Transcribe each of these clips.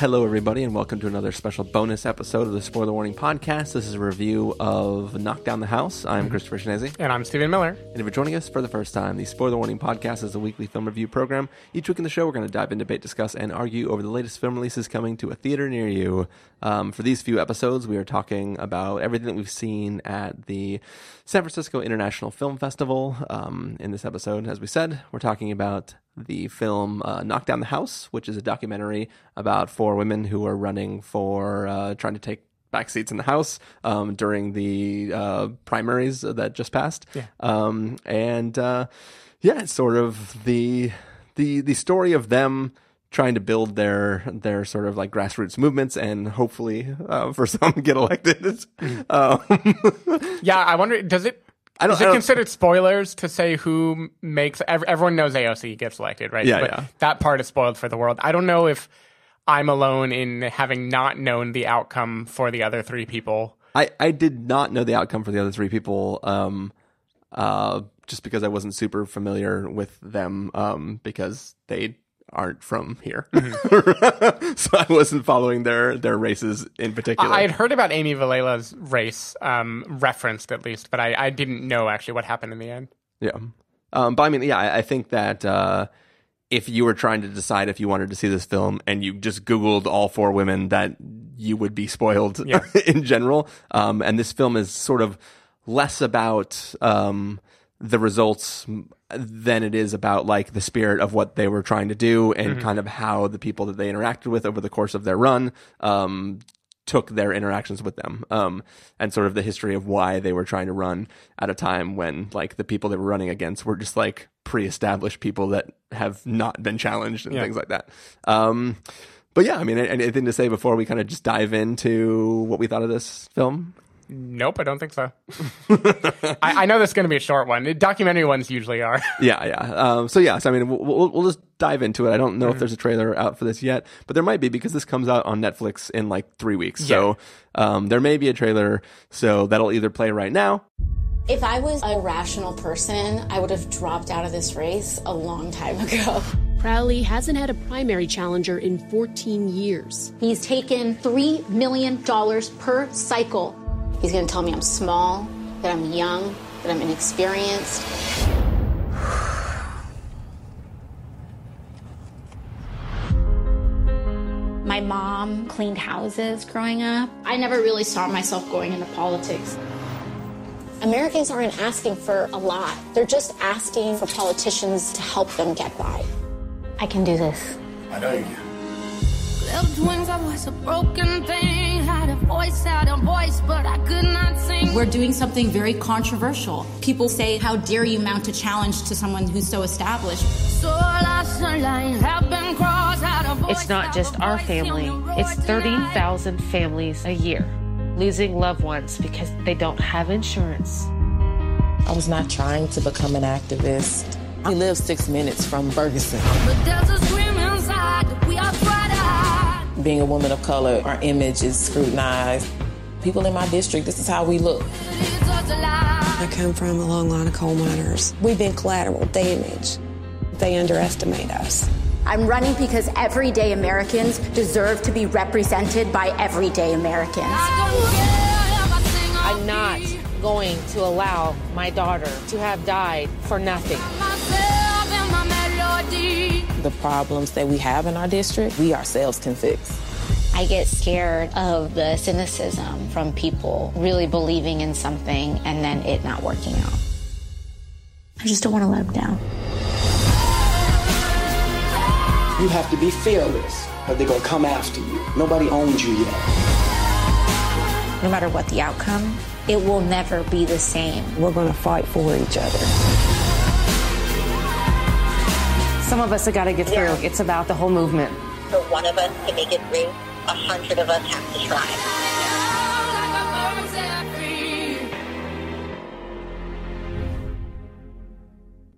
Hello, everybody, and welcome to another special bonus episode of the Spoiler Warning Podcast. This is a review of Knock Down the House. I'm Christopher Schnese. And I'm Stephen Miller. And if you're joining us for the first time, the Spoiler Warning Podcast is a weekly film review program. Each week in the show, we're going to dive in, debate, discuss, and argue over the latest film releases coming to a theater near you. Um, for these few episodes, we are talking about everything that we've seen at the San Francisco International Film Festival. Um, in this episode, as we said, we're talking about the film uh, Knock Down the House, which is a documentary about four women who are running for uh, trying to take back seats in the House um, during the uh, primaries that just passed. Yeah. Um, and uh, yeah, it's sort of the the the story of them trying to build their their sort of like grassroots movements and hopefully uh, for some get elected. um, Yeah, I wonder, does it. I don't- Is it don't- considered spoilers to say who makes everyone knows AOC gets elected, right? Yeah, but yeah. That part is spoiled for the world. I don't know if I'm alone in having not known the outcome for the other three people. I, I did not know the outcome for the other three people, um, uh, just because I wasn't super familiar with them, um, because they aren't from here, so I wasn't following their their races in particular. I had heard about Amy Vilela's race, um, referenced at least, but I, I didn't know actually what happened in the end. Yeah. Um, but I mean, yeah, I, I think that uh, if you were trying to decide if you wanted to see this film and you just Googled all four women, that you would be spoiled Yeah. in general. Um, and this film is sort of less about um, the results than it is about like the spirit of what they were trying to do and kind of how the people that they interacted with over the course of their run um, took their interactions with them um, and sort of the history of why they were trying to run at a time when like the people they were running against were just like pre-established people that have not been challenged and Yeah. things like that. Um, but yeah i mean anything to say before we kind of just dive into what we thought of this film Nope, I don't think so. I, I know this is going to be a short one. Documentary ones usually are. yeah yeah um, so yeah so i mean we'll, we'll, we'll just dive into it i don't know if there's a trailer out for this yet but there might be because this comes out on netflix in like three weeks so um, there may be a trailer so that'll either play right now If I was a rational person, I would have dropped out of this race a long time ago. Crowley hasn't had a primary challenger in 14 years. He's taken $3 million per cycle. He's going to tell me I'm small, that I'm young, that I'm inexperienced. My mom cleaned houses growing up. I never really saw myself going into politics. Americans aren't asking for a lot. They're just asking for politicians to help them get by. I can do this. I know you can. Left wings, I was a broken thing. Had a voice, had a voice, but I could not sing. We're doing something very controversial. People say, How dare you mount a challenge to someone who's so established? So lost a line, have been crossed, had a voice, It's not just our family, it's roar 30,000 families a year losing loved ones because they don't have insurance. I was not trying to become an activist. We live six minutes from Ferguson. But there's a scream inside we are fried Being a woman of color, our image is scrutinized. People in my district, this is how we look. I come from a long line of coal miners. We've been collateral damage. They underestimate us. I'm running because everyday Americans deserve to be represented by everyday Americans. I'm not going to allow my daughter to have died for nothing. The problems that we have in our district, we ourselves can fix. I get scared of the cynicism from people really believing in something and then it not working out. I just don't want to let them down. You have to be fearless, or they're gonna come after you. Nobody owns you yet. No matter what the outcome, it will never be the same. We're going to fight for each other. Some of us have got to get through. It's about the whole movement. For one of us to make it through, a hundred of us have to try.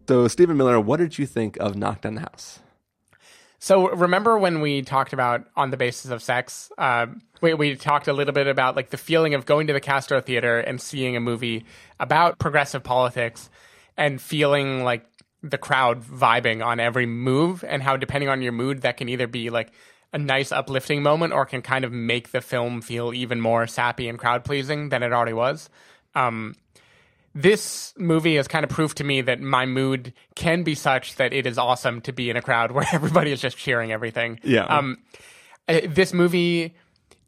So, Stephen Miller, what did you think of Knock Down the House? So remember when we talked about on the basis of sex? Uh, we we talked a little bit about like the feeling of going to the Castro Theater and seeing a movie about progressive politics, and feeling like the crowd vibing on every move, and how depending on your mood, that can either be like a nice uplifting moment or can kind of make the film feel even more sappy and crowd pleasing than it already was. Um, this movie has kind of proved to me that my mood can be such that it is awesome to be in a crowd where everybody is just cheering everything. Yeah. Um, uh, this movie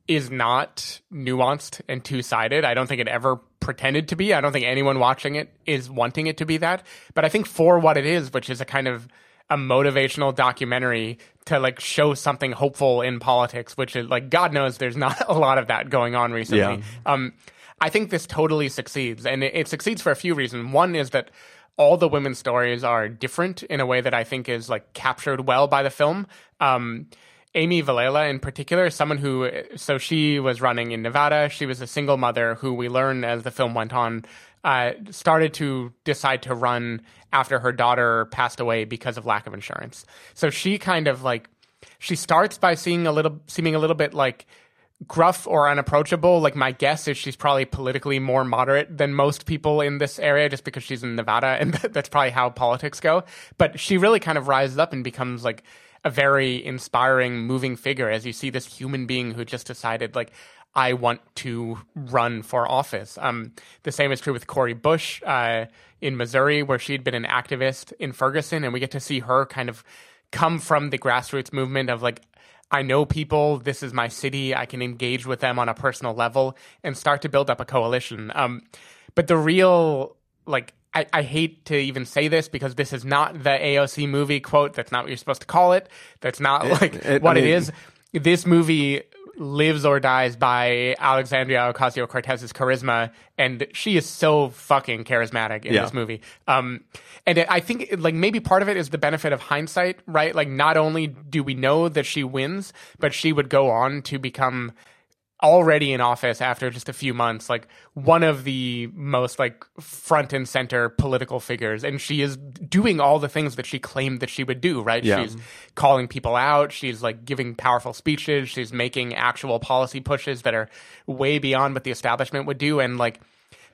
is not nuanced and two sided. I don't think it ever pretended to be. I don't think anyone watching it is wanting it to be that. But I think for what it is, which is a kind of a motivational documentary to like show something hopeful in politics, which is like God knows there's not a lot of that going on recently. Yeah. Um, I think this totally succeeds, and it, it succeeds for a few reasons. One is that all the women's stories are different in a way that I think is like captured well by the film. Um, Amy Vilela, in particular, someone who, so she was running in Nevada. She was a single mother who we learn as the film went on, uh, started to decide to run after her daughter passed away because of lack of insurance. So she kind of like, she starts by seeing a little, seeming a little bit like gruff or unapproachable. Like my guess is she's probably politically more moderate than most people in this area just because she's in Nevada and that's probably how politics go. But she really kind of rises up and becomes like a very inspiring, moving figure as you see this human being who just decided like I want to run for office. Um, the same is true with Cori Bush uh, in Missouri, where she'd been an activist in Ferguson, and we get to see her kind of come from the grassroots movement of like I know people. This is my city. I can engage with them on a personal level and start to build up a coalition. Um, but the real, like, I, I, hate to even say this because this is not the AOC movie quote. That's not what you're supposed to call it. That's not like it- what I mean- it is. This movie lives or dies by Alexandria Ocasio Cortez's charisma, and she is so fucking charismatic in Yeah. this movie. Um, and I think like maybe part of it is the benefit of hindsight, right? Like not only do we know that she wins, but she would go on to become already in office after just a few months like one of the most like front and center political figures. And she is doing all the things that she claimed that she would do right? Yeah. she's calling people out. She's like giving powerful speeches. She's making actual policy pushes that are way beyond what the establishment would do. And like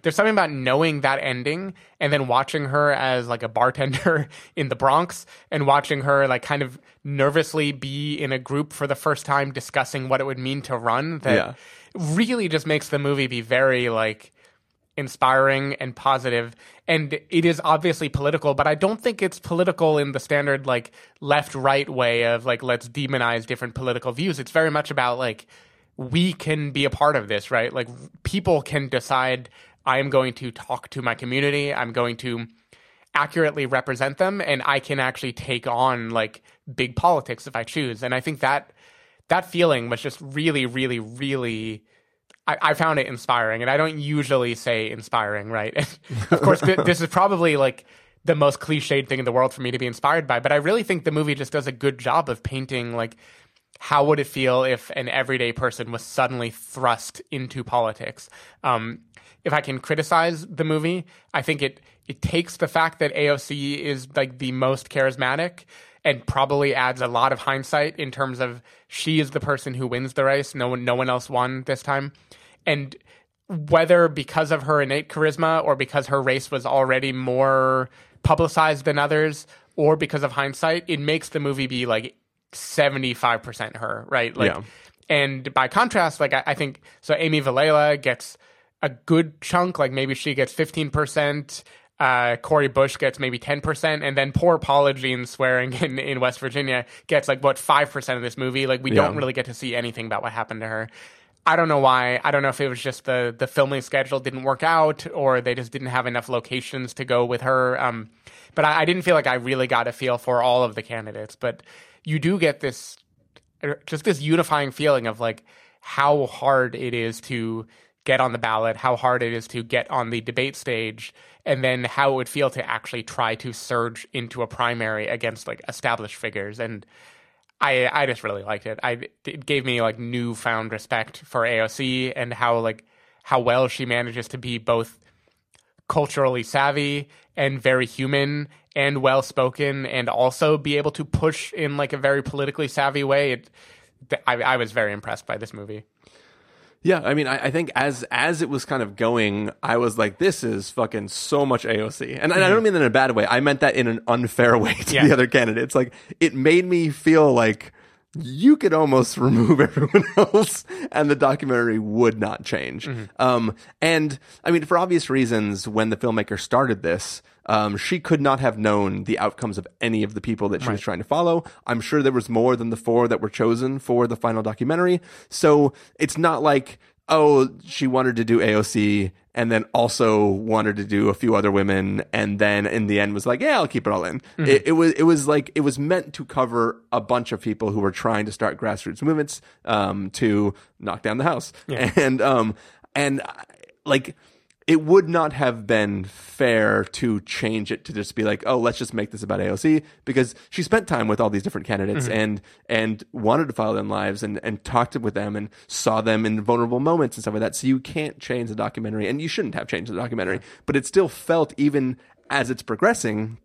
there's something about knowing that ending and then watching her as like a bartender in the Bronx and watching her like kind of nervously be in a group for the first time discussing what it would mean to run that Yeah. really just makes the movie be very like inspiring and positive. And it is obviously political but i don't think it's political in the standard like left right way of like let's demonize different political views. It's very much about like we can be a part of this right? Like people can decide i am going to talk to my community i'm going to accurately represent them and i can actually take on like big politics if i choose and i think that that feeling was just really really really I, found it inspiring, and I don't usually say inspiring, right? of course, th- this is probably like the most cliched thing in the world for me to be inspired by, but I really think the movie just does a good job of painting like how would it feel if an everyday person was suddenly thrust into politics. Um, if I can criticize the movie, I think it it takes the fact that AOC is like the most charismatic and probably adds a lot of hindsight in terms of she is the person who wins the race. No one, no one else won this time, and whether because of her innate charisma or because her race was already more publicized than others, or because of hindsight, it makes the movie be like seventy five percent her, right? Like, Yeah. and by contrast, like I, I think so. Amy Vilela gets a good chunk, like maybe she gets fifteen percent. Uh, Cori Bush gets maybe 10%, and then poor Paula Jean swearing in, in West Virginia gets like what 5% of this movie. Like, we Yeah. don't really get to see anything about what happened to her. I don't know why. I don't know if it was just the the filming schedule didn't work out, or they just didn't have enough locations to go with her. Um, but I, I didn't feel like I really got a feel for all of the candidates. But you do get this just this unifying feeling of like how hard it is to get on the ballot, how hard it is to get on the debate stage, and then how it would feel to actually try to surge into a primary against like established figures. And I I just really liked it. I it gave me like newfound respect for AOC and how like how well she manages to be both culturally savvy and very human and well spoken and also be able to push in like a very politically savvy way. It, I, I was very impressed by this movie. Yeah, I mean, I, I think as as it was kind of going, I was like, "This is fucking so much AOC," and, and I don't mean that in a bad way. I meant that in an unfair way to Yeah. the other candidates. Like, it made me feel like you could almost remove everyone else and the documentary would not change. Um, and I mean, for obvious reasons, when the filmmaker started this, um, she could not have known the outcomes of any of the people that she was trying to follow. I'm sure there was more than the four that were chosen for the final documentary. So it's not like, oh, she wanted to do AOC and then also wanted to do a few other women and then in the end was like, yeah, I'll keep it all in. Mhm. It, it was, it was like, it was meant to cover a bunch of people who were trying to start grassroots movements, um, to knock down the house. Yeah. And, um, and like, it would not have been fair to change it to just be like, oh, let's just make this about AOC because she spent time with all these different candidates Mhm. and and wanted to follow their lives and and talked with them and saw them in vulnerable moments and stuff like that. So you can't change the documentary, and you shouldn't have changed the documentary, but it still felt even as it's progressing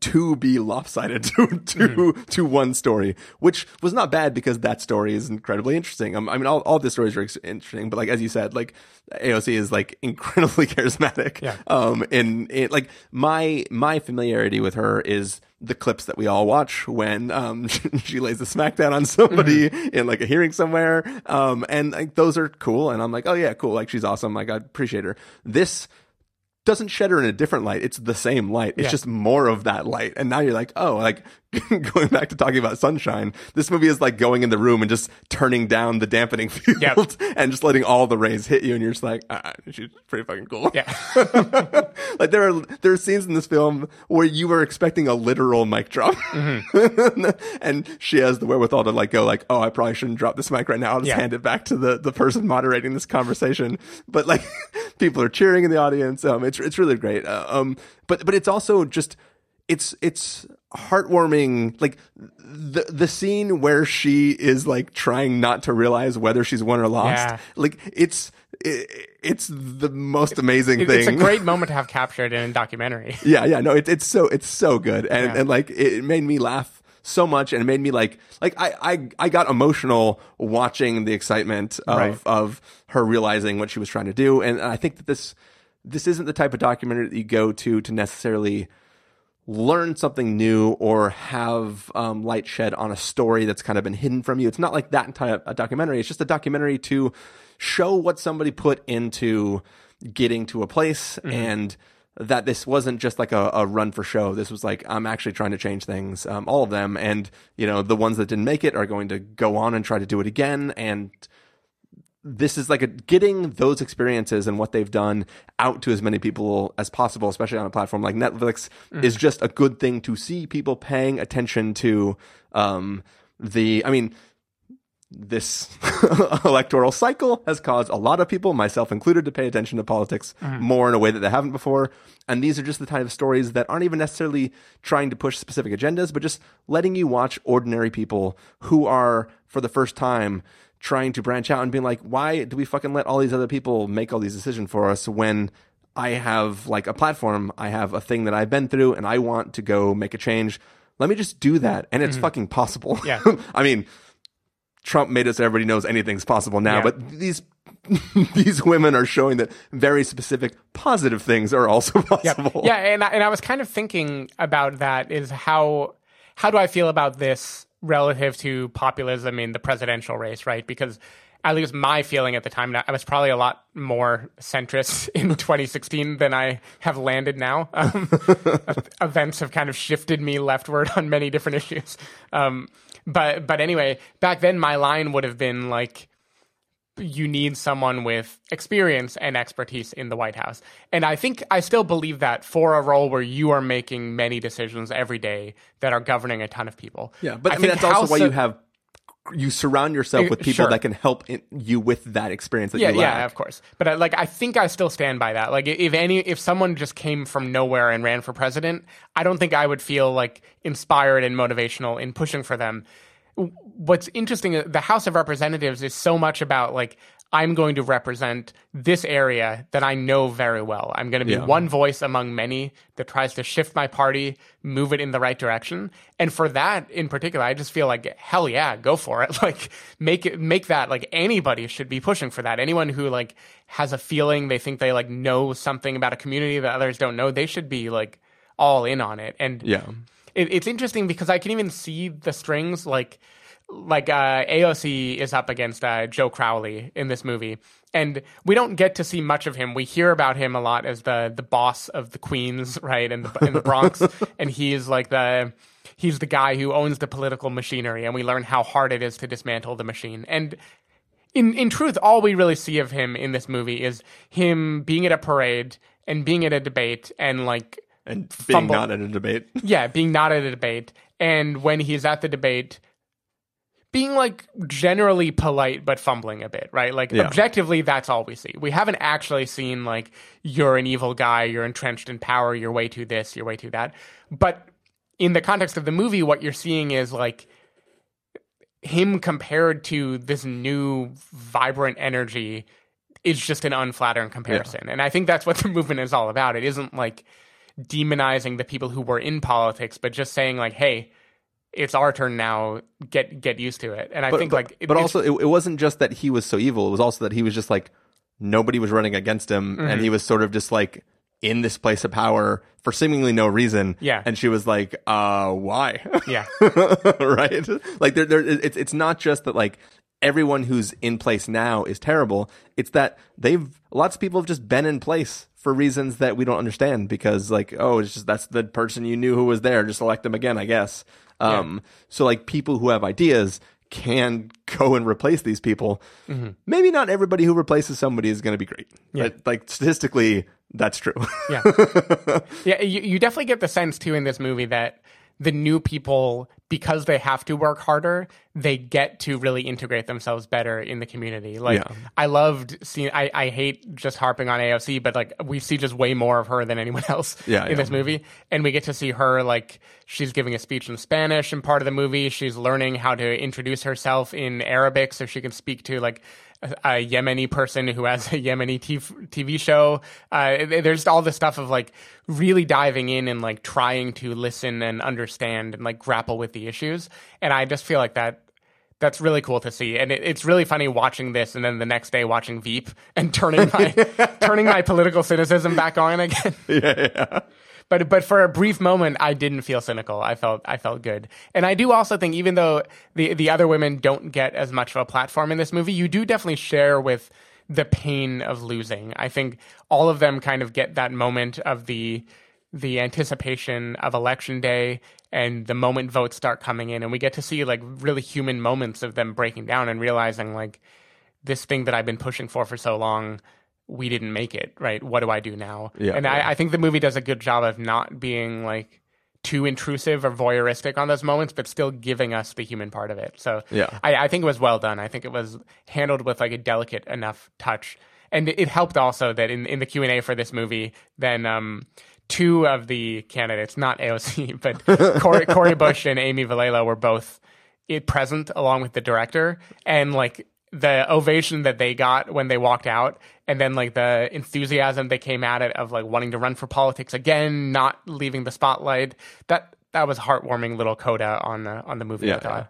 to be lopsided to to to one story, which was not bad because that story is incredibly interesting. Um, I mean, all all the stories are ex- interesting, but like as you said, like AOC is like incredibly charismatic. Yeah. Um, in in like my my familiarity with her is the clips that we all watch when um she lays the smackdown on somebody in like a hearing somewhere. Um, and like those are cool, and I'm like, oh yeah, cool. Like she's awesome. Like I appreciate her. This doesn't shed her in a different light. It's the same light. It's Yeah. just more of that light. And now you're like, oh, like going back to talking about sunshine, this movie is like going in the room and just turning down the dampening field and just letting all the rays hit you. And you're just like, ah, she's pretty fucking cool. Yeah. like there are, there are scenes in this film where you were expecting a literal mic drop. and she has the wherewithal to like go like, oh, I probably shouldn't drop this mic right now. I'll just Yeah. hand it back to the, the person moderating this conversation. But like people are cheering in the audience. Um, it's, it's really great. Uh, um, but, but it's also just, it's, it's heartwarming. Like the, the scene where she is like trying not to realize whether she's won or lost. Yeah. Like it's, it, it's the most amazing It- thing. It's a great moment to have captured in a documentary. yeah, yeah, no, it's it's so it's so good, and Yeah. and like it made me laugh so much, and it made me like like I I I got emotional watching the excitement of Right. of her realizing what she was trying to do, and I think that this this isn't the type of documentary that you go to to necessarily learn something new or have um, light shed on a story that's kind of been hidden from you. It's not like that entire a documentary. It's just a documentary to show what somebody put into getting to a place Mhm. and that this wasn't just like a, a run for show. This was like, I'm actually trying to change things, um, all of them. And, you know, the ones that didn't make it are going to go on and try to do it again. And this is like a, getting those experiences and what they've done out to as many people as possible, especially on a platform like Netflix, Mhm. is just a good thing to see people paying attention to um, the. I mean, this electoral cycle has caused a lot of people, myself included, to pay attention to politics Mhm. more in a way that they haven't before. And these are just the type of stories that aren't even necessarily trying to push specific agendas, but just letting you watch ordinary people who are, for the first time, trying to branch out and being like, why do we fucking let all these other people make all these decisions for us when I have like a platform, I have a thing that I've been through, and I want to go make a change. Let me just do that, and it's Mhm. fucking possible. Yeah. I mean, Trump made it so everybody knows anything's possible now, Yeah. but these these women are showing that very specific positive things are also possible. Yeah, and I, and I was kind of thinking about that is how how do I feel about this relative to populism in the presidential race, right? Because at least my feeling at the time, I was probably a lot more centrist in 2016 than I have landed now. Um, events have kind of shifted me leftward on many different issues. Um, but but anyway, back then my line would have been like you need someone with experience and expertise in the White House. And I think I still believe that for a role where you are making many decisions every day that are governing a ton of people. Yeah, but I, mean think that's also why you have you surround yourself Uh, with people sure. that can help in, you with that experience that yeah, you lack. yeah, of course. But uh, like, I think I still stand by that. Like, if any, if someone just came from nowhere and ran for president, I don't think I would feel like inspired and motivational in pushing for them. What's interesting, uh, the House of Representatives is so much about like I'm going to represent this area that I know very well. I'm going to be Yeah. one voice among many that tries to shift my party, move it in the right direction. And for that in particular, I just feel like hell yeah, go for it. Like make it make that like anybody should be pushing for that. Anyone who like has a feeling they think they like know something about a community that others don't know, they should be like all in on it. And Yeah. It, it's interesting because I can even see the strings like like uh, AOC is up against uh, Joe Crowley in this movie, and we don't get to see much of him. We hear about him a lot as the the boss of the Queens, right, in the in the Bronx, and he's like the he's the guy who owns the political machinery, and we learn how hard it is to dismantle the machine. And in in truth, all we really see of him in this movie is him being at a parade and being at a debate and like and being fumble- not in a debate. yeah, being not at a debate, and when he's at the debate, being like generally polite but fumbling a bit, right? Like Yeah. objectively, that's all we see. We haven't actually seen like you're an evil guy, you're entrenched in power, you're way too this, you're way too that. But in the context of the movie, what you're seeing is like him compared to this new vibrant energy is just an unflattering comparison. And I think that's what the movement is all about. It isn't like demonizing the people who were in politics, but just saying like, hey, it's our turn now. Get get used to it. And I but, think but- like, it- but also it, it wasn't just that he was so evil. It was also that he was just like nobody was running against him, Mhm. and he was sort of just like in this place of power for seemingly no reason. Yeah. and she was like, "Uh, why?" yeah, right? Like there, there. It's it's not just that like everyone who's in place now is terrible. It's that they've lots of people have just been in place for reasons that we don't understand because like oh it's just that's the person you knew who was there just elect them again I guess. Um, so like people who have ideas can go and replace these people. Mhm. Maybe not everybody who replaces somebody is going to be great. Yeah. But like statistically, that's true. Yeah. yeah, you, you definitely get the sense too in this movie that the new people, because they have to work harder, they get to really integrate themselves better in the community. Like Yeah. I loved seeing. I, I hate just harping on AOC, but like we see just way more of her than anyone else Yeah, in yeah. this movie, and we get to see her like she's giving a speech in Spanish in part of the movie. She's learning how to introduce herself in Arabic so she can speak to like a, Yemeni person who has a Yemeni TV, TV show. Uh, there's all this stuff of like really diving in and like trying to listen and understand and like grapple with the issues. And I just feel like that that's really cool to see. And it, it's really funny watching this and then the next day watching Veep and turning my turning my political cynicism back on again. yeah, yeah. But but for a brief moment, I didn't feel cynical. I felt I felt good, and I do also think even though the the other women don't get as much of a platform in this movie, you do definitely share with the pain of losing. I think all of them kind of get that moment of the the anticipation of election day and the moment votes start coming in, and we get to see like really human moments of them breaking down and realizing like this thing that I've been pushing for for so long, we didn't make it, right? What do I do now? Yeah, and. I, I think the movie does a good job of not being like too intrusive or voyeuristic on those moments, but still giving us the human part of it. So Yeah. I, I think it was well done. I think it was handled with like a delicate enough touch. And it, helped also that in, in the Q and A for this movie, then um, two of the candidates, not AOC, but Cori, Cori Bush and Amy Vilela were both it present along with the director and like the ovation that they got when they walked out and then like the enthusiasm they came at it of like wanting to run for politics again not leaving the spotlight that that was heartwarming little coda on the on the movie I Yeah.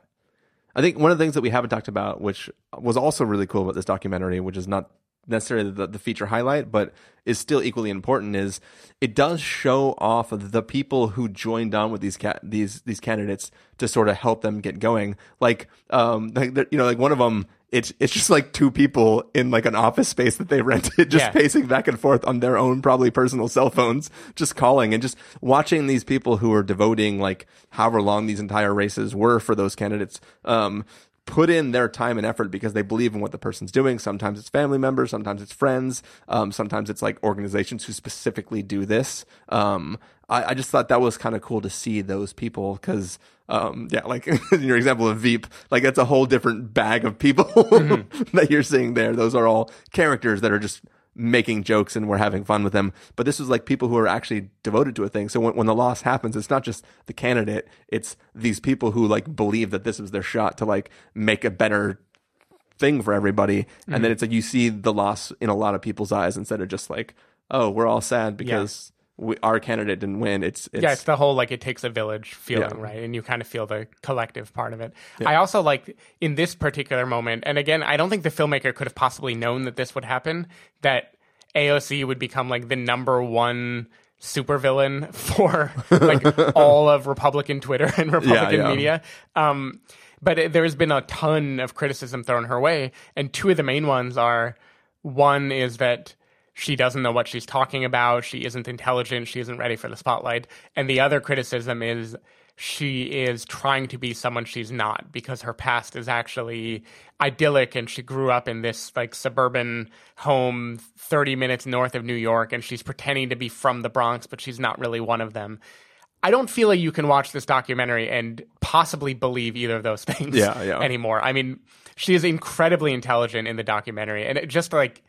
I think one of the things that we haven't talked about, which was also really cool about this documentary, which is not necessarily the, the feature highlight, but is still equally important, is it does show off the people who joined on with these ca- these these candidates to sort of help them get going. Like, um, like you know, like one of them. It's it's just like two people in like an office space that they rented, just Yeah. pacing back and forth on their own probably personal cell phones, just calling and just watching these people who are devoting like however long these entire races were for those candidates. Um, put in their time and effort because they believe in what the person's doing. Sometimes it's family members, sometimes it's friends, um, sometimes it's like organizations who specifically do this. Um, I, I just thought that was kind of cool to see those people because, um, yeah, like in your example of Veep, like that's a whole different bag of people that you're seeing there. Those are all characters that are just making jokes and we're having fun with them. But this was like people who are actually devoted to a thing. So when, when the loss happens, it's not just the candidate, it's these people who like believe that this was their shot to like make a better thing for everybody. And then mm-hmm. it's like you see the loss in a lot of people's eyes instead of just like, oh, we're all sad because we, our candidate didn't win. It's, it's yeah, it's the whole like it takes a village feeling, Yeah. right? And you kind of feel the collective part of it. Yeah. I also like in this particular moment, and again, I don't think the filmmaker could have possibly known that this would happen, that AOC would become like the number one supervillain for like all of Republican Twitter and Republican yeah. media. Um, but it, there's been a ton of criticism thrown her way, and two of the main ones are one is that she doesn't know what she's talking about, she isn't intelligent, she isn't ready for the spotlight, and the other criticism is she is trying to be someone she's not because her past is actually idyllic and she grew up in this like suburban home 30 minutes north of New York and she's pretending to be from the Bronx but she's not really one of them. I don't feel like you can watch this documentary and possibly believe either of those things Yeah, yeah. anymore. I mean, she is incredibly intelligent in the documentary and it just like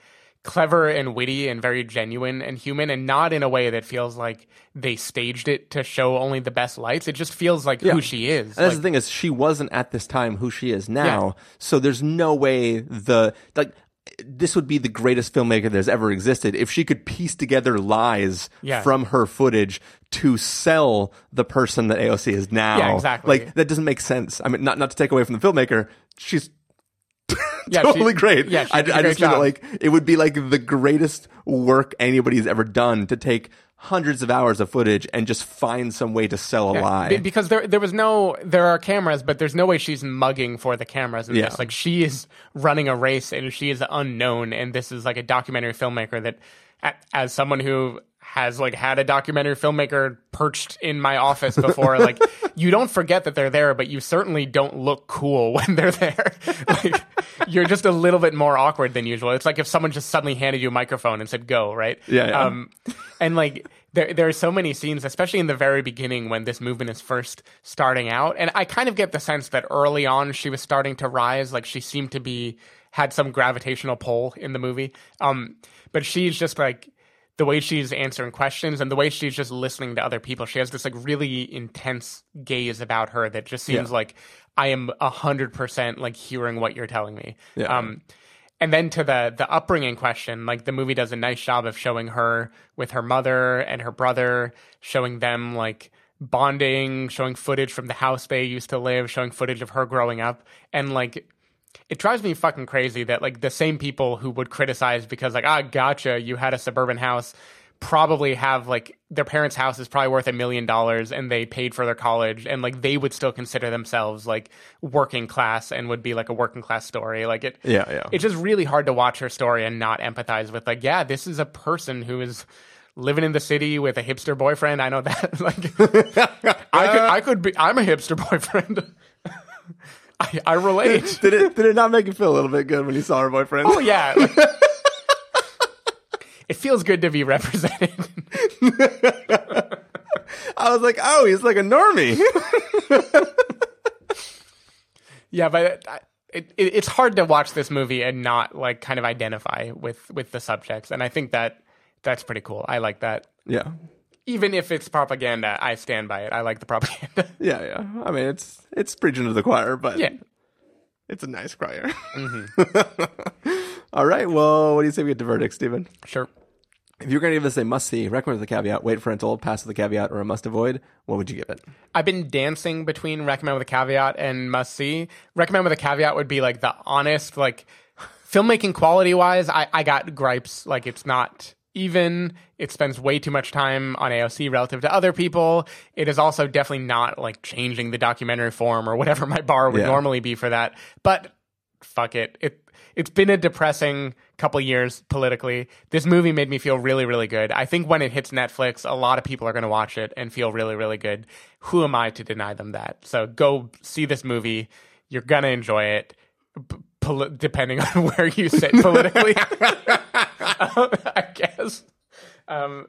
clever and witty and very genuine and human and not in a way that feels like they staged it to show only the best lights. It just feels like Yeah. who she is. And that's Like, the thing is, she wasn't at this time who she is now. So there's no way the like this would be the greatest filmmaker that's ever existed if she could piece together lies Yeah. from her footage to sell the person that AOC is now. Yeah, exactly. Like that doesn't make sense. I mean, not not to take away from the filmmaker, she's Yeah, totally she- great. yeah, I, I just feel like it would be like the greatest work anybody's ever done to take hundreds of hours of footage and just find some way to sell a Yeah, lie. be- because there there was no there are cameras, but there's no way she's mugging for the cameras in Yeah. this. Like she is running a race and she is unknown, and this is like a documentary filmmaker that, as someone who has like had a documentary filmmaker perched in my office before, like you don't forget that they're there, but you certainly don't look cool when they're there. like you're just a little bit more awkward than usual. It's like if someone just suddenly handed you a microphone and said go, right? Yeah, yeah. Um, and like there there are so many scenes, especially in the very beginning when this movement is first starting out. And I kind of get the sense that early on she was starting to rise, like she seemed to be had some gravitational pull in the movie. Um, but she's just like the way she's answering questions and the way she's just listening to other people. She has this like really intense gaze about her that just seems Yeah. like I am a hundred percent like hearing what you're telling me. Yeah. Um, and then to the the upbringing question, like the movie does a nice job of showing her with her mother and her brother, showing them like bonding, showing footage from the house they used to live, showing footage of her growing up, and like it drives me fucking crazy that like the same people who would criticize because like ah gotcha you had a suburban house probably have like their parents' house is probably worth a million dollars and they paid for their college and like they would still consider themselves like working class and would be like a working class story. Like it Yeah, yeah. it's just really hard to watch her story and not empathize with like yeah this is a person who is living in the city with a hipster boyfriend. I know that like i could i could be i'm a hipster boyfriend I, I relate did it did it not make you feel a little bit good when you saw her boyfriend? Oh yeah. like- it feels good to be represented. I was like, oh, he's like a normie. yeah, but it, it, it's hard to watch this movie and not like kind of identify with with the subjects, and I think that that's pretty cool. I like that. yeah, Even if it's propaganda, I stand by it. I like the propaganda. yeah, yeah. I mean, it's it's preaching to the choir, but yeah. it's a nice choir. Mm-hmm. All right. Well, what do you say we get to verdict, Stephen? Sure. If you're going to give this a must see, recommend with the caveat, wait for until pass with the caveat, or a must avoid, what would you give it? I've been dancing between recommend with a caveat and must see. Recommend with a caveat would be like the honest, like filmmaking quality wise. I, I got gripes. Like it's not even. It spends way too much time on AOC relative to other people. It is also definitely not like changing the documentary form or whatever my bar would Yeah. normally be for that. But fuck it. It it's been a depressing couple years politically. This movie made me feel really, really good. I think when it hits Netflix, a lot of people are going to watch it and feel really, really good. Who am I to deny them that? So go see this movie. You're gonna enjoy it, p- depending on where you sit politically. I guess. Um,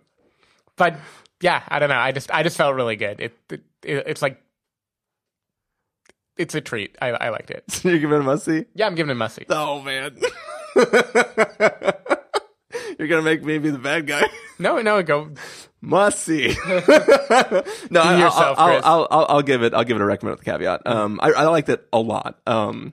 but yeah, I don't know. I just, I just felt really good. It, it, it's like. It's a treat. I, I liked it. So you're giving it a must see? Yeah, I'm giving it a must see. Oh man. you're gonna make me be the bad guy. No, no, go. Must see. no, I, yourself, I'll, Chris. I'll, I'll, I'll give it. I'll give it a recommend with the caveat. Um, I, I liked it a lot. Um,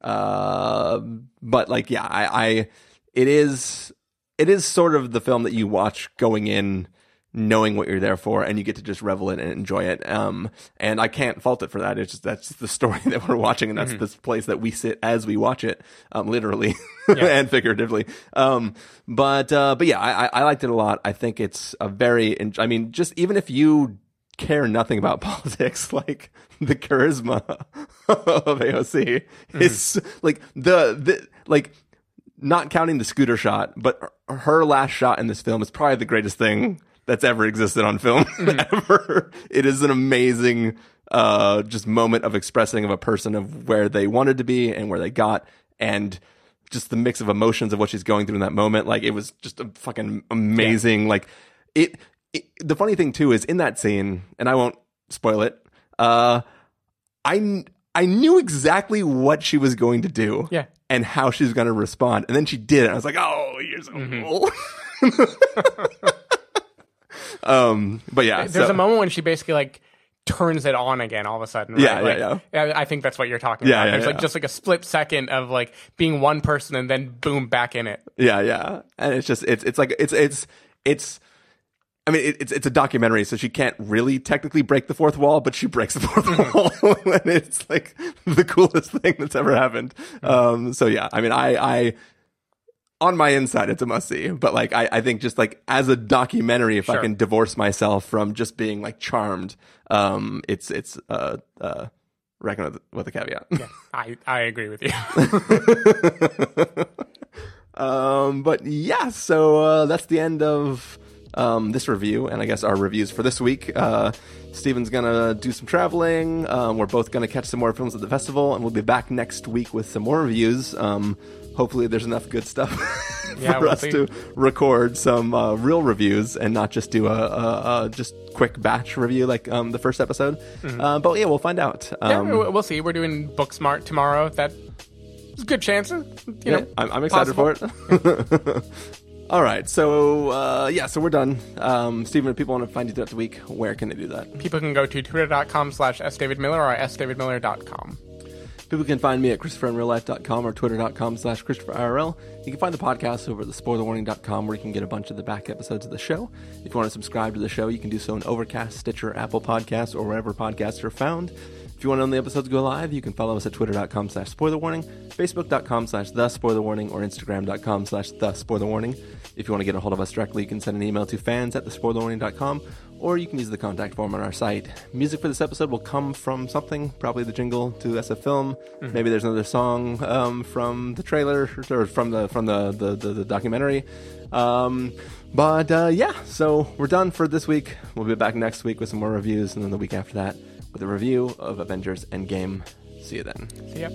uh, but like, yeah, I, I, it is, it is sort of the film that you watch going in, knowing what you're there for, and you get to just revel in it and enjoy it. Um, and I can't fault it for that. It's just that's the story that we're watching, and that's Mhm. this place that we sit as we watch it, um, literally and figuratively. Um, but uh, but yeah, I, I I liked it a lot. I think it's a very. I mean, just even if you care nothing about politics, like the charisma of AOC is like the, the like not counting the scooter shot, but her last shot in this film is probably the greatest thing that's ever existed on film ever. It is an amazing uh just moment of expressing of a person of where they wanted to be and where they got and just the mix of emotions of what she's going through in that moment. Like it was just a fucking amazing like it, it the funny thing too is in that scene and I won't spoil it uh I I knew exactly what she was going to do Yeah. and how she was going to respond and then she did it I was like oh you're so Mm-hmm. cool um but yeah There's so- a moment when she basically like turns it on again all of a sudden. Right? Yeah, yeah, Like, yeah. I think that's what you're talking Yeah, about. yeah, There's like just like a split second of like being one person and then boom back in it. Yeah, yeah, and it's just it's it's like it's it's it's. I mean, it, it's it's a documentary, so she can't really technically break the fourth wall, but she breaks the fourth wall, and it's like the coolest thing that's ever happened. Um, so yeah, I mean, I I on my inside, it's a must see, but like I I think just like as a documentary, if I can divorce myself from just being like charmed, um, it's it's uh uh reckon with with a caveat. Yeah, I I agree with you. Um, but yeah, so uh, that's the end of um, this review, and I guess our reviews for this week. Uh, Stephen's gonna do some traveling. Um, we're both gonna catch some more films at the festival, and we'll be back next week with some more reviews. Um, hopefully, there's enough good stuff for Yeah, we'll us see. to record some uh, real reviews and not just do a, a, a just quick batch review like um, the first episode. Uh, but yeah, we'll find out. Mm-hmm. yeah, Um, we'll see. We're doing Booksmart tomorrow. That is a good chance. You Yeah, know, I'm, I'm excited possible. for it. All right, so uh, yeah, so we're done. Um, Stephen, if people want to find you throughout the week, where can they do that? People can go to twitter.com slash sdavidmiller or sdavidmiller.com. People can find me at ChristopherInRealLife.com or Twitter.com slash ChristopherIRL. You can find the podcast over at thespoilerwarning.com where you can get a bunch of the back episodes of the show. If you want to subscribe to the show, you can do so in Overcast, Stitcher, Apple Podcasts, or wherever podcasts are found. If you want to know when the episodes go live, you can follow us at twitter.com slash spoilerwarning, facebook.com slash the spoiler warning, or instagram.com slash the spoiler warning. If you want to get a hold of us directly, you can send an email to fans at thespoilerwarning.com, or you can use the contact form on our site. Music for this episode will come from something, probably the jingle to SF Film. Maybe there's another song um, from the trailer or from the from the the, the, the documentary. Um, but uh, yeah, so we're done for this week. We'll be back next week with some more reviews, and then the week after that with a review of Avengers Endgame. See you then. See ya.